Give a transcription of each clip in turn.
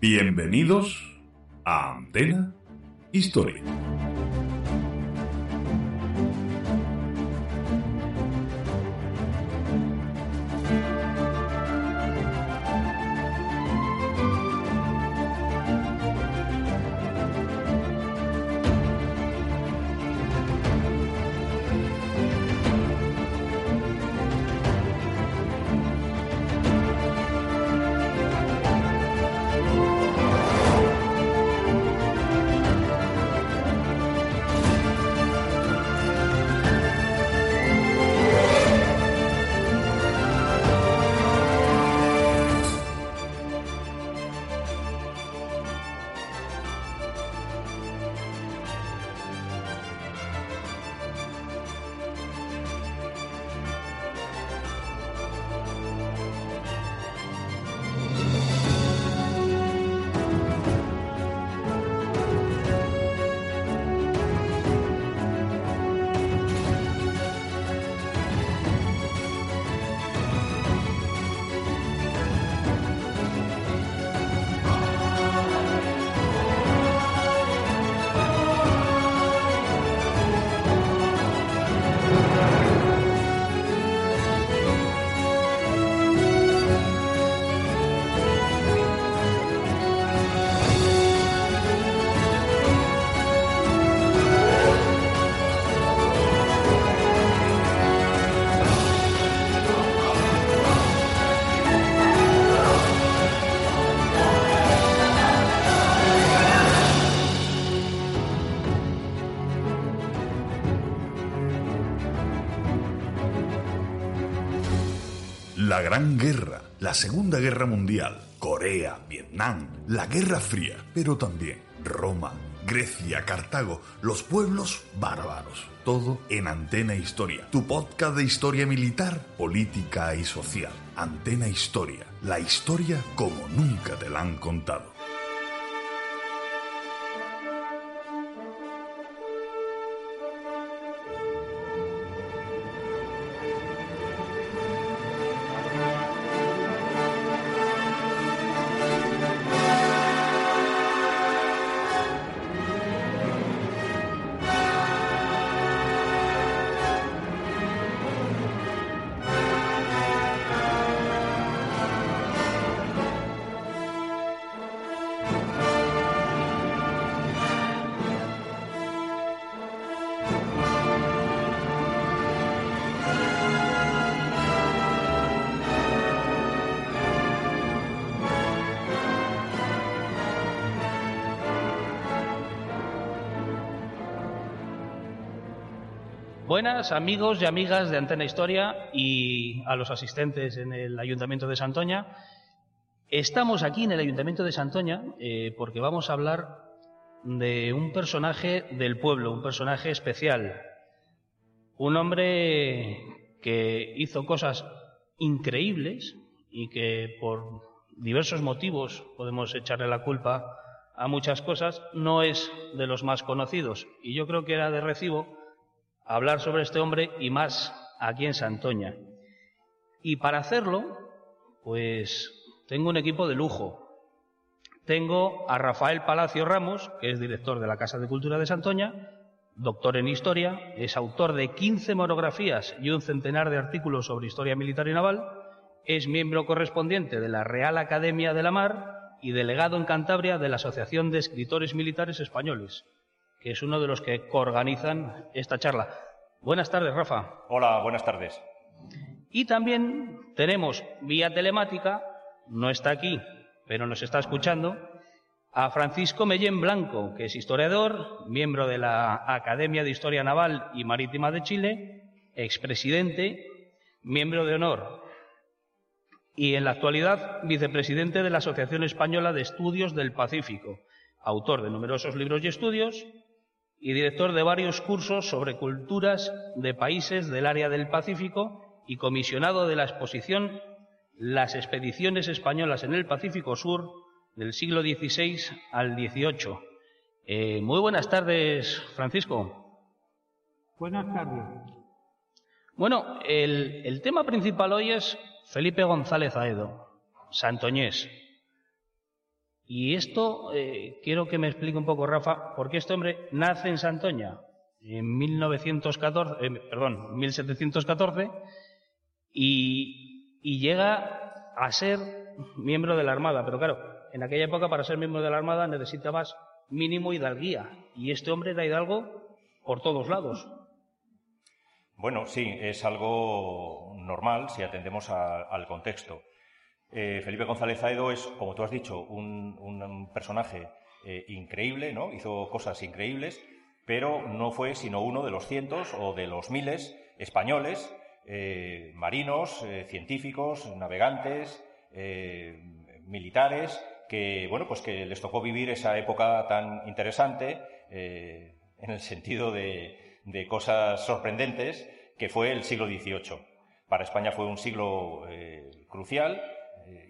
Bienvenidos a Antena Historia. La Gran Guerra, la Segunda Guerra Mundial, Corea, Vietnam, la Guerra Fría, pero también Roma, Grecia, Cartago, los pueblos bárbaros. Todo en Antena Historia, tu podcast de historia militar, política y social. Antena Historia, la historia como nunca te la han contado. Buenas amigos y amigas de Antena Historia y a los asistentes en el Ayuntamiento de Santoña. Estamos aquí en el Ayuntamiento de Santoña eh, porque vamos a hablar de un personaje del pueblo, un personaje especial, un hombre que hizo cosas increíbles y que por diversos motivos podemos echarle la culpa a muchas cosas, no es de los más conocidos. Y yo creo que era de recibo hablar sobre este hombre y más aquí en Santoña. Y para hacerlo, pues tengo un equipo de lujo. Tengo a Rafael Palacio Ramos, que es director de la Casa de Cultura de Santoña, doctor en historia, es autor de 15 monografías y un centenar de artículos sobre historia militar y naval, es miembro correspondiente de la Real Academia de la Mar y delegado en Cantabria de la Asociación de Escritores Militares Españoles que es uno de los que coorganizan esta charla. Buenas tardes, Rafa. Hola, buenas tardes. Y también tenemos vía telemática, no está aquí, pero nos está escuchando, a Francisco Mellén Blanco, que es historiador, miembro de la Academia de Historia Naval y Marítima de Chile, expresidente, miembro de honor y en la actualidad vicepresidente de la Asociación Española de Estudios del Pacífico, autor de numerosos libros y estudios y director de varios cursos sobre culturas de países del área del Pacífico y comisionado de la exposición Las expediciones españolas en el Pacífico Sur del siglo XVI al XVIII. Eh, muy buenas tardes, Francisco. Buenas tardes. Bueno, el, el tema principal hoy es Felipe González Aedo, santoñés. Y esto eh, quiero que me explique un poco, Rafa, porque este hombre nace en Santoña en 1914, eh, perdón, 1714 y, y llega a ser miembro de la Armada. Pero claro, en aquella época para ser miembro de la Armada necesitabas mínimo hidalguía y este hombre era hidalgo por todos lados. Bueno, sí, es algo normal si atendemos al contexto. Eh, Felipe González Aedo es, como tú has dicho, un, personaje eh, increíble, ¿no? Hizo cosas increíbles, pero no fue sino uno de los cientos o de los miles españoles, eh, marinos, científicos, navegantes, militares, que bueno, pues que les tocó vivir esa época tan interesante en el sentido de, de, cosas sorprendentes que fue el siglo XVIII. Para España fue un siglo crucial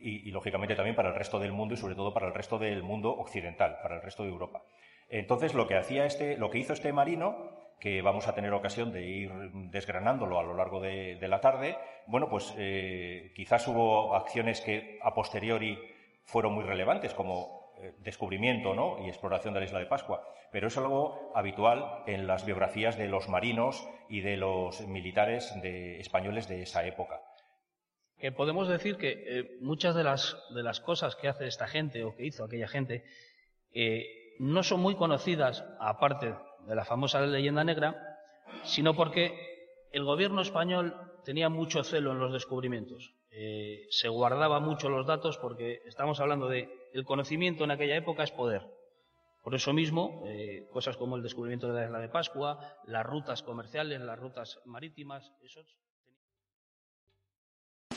y, lógicamente también para el resto del mundo y sobre todo para el resto del mundo occidental, para el resto de Europa. Entonces, lo que hacía este, lo que hizo este marino, que vamos a tener ocasión de ir desgranándolo a lo largo de, la tarde, bueno, pues eh, quizás hubo acciones que a posteriori fueron muy relevantes, como eh, descubrimiento ¿no? y exploración de la isla de Pascua, pero es algo habitual en las biografías de los marinos y de los militares españoles de esa época que podemos decir que eh, muchas de las, de las cosas que hace esta gente o que hizo aquella gente eh, no son muy conocidas, aparte de la famosa leyenda negra, sino porque el gobierno español tenía mucho celo en los descubrimientos. Eh, se guardaba mucho los datos porque estamos hablando de el conocimiento en aquella época es poder. Por eso mismo, cosas como el descubrimiento de la isla de Pascua, las rutas comerciales, las rutas marítimas, esos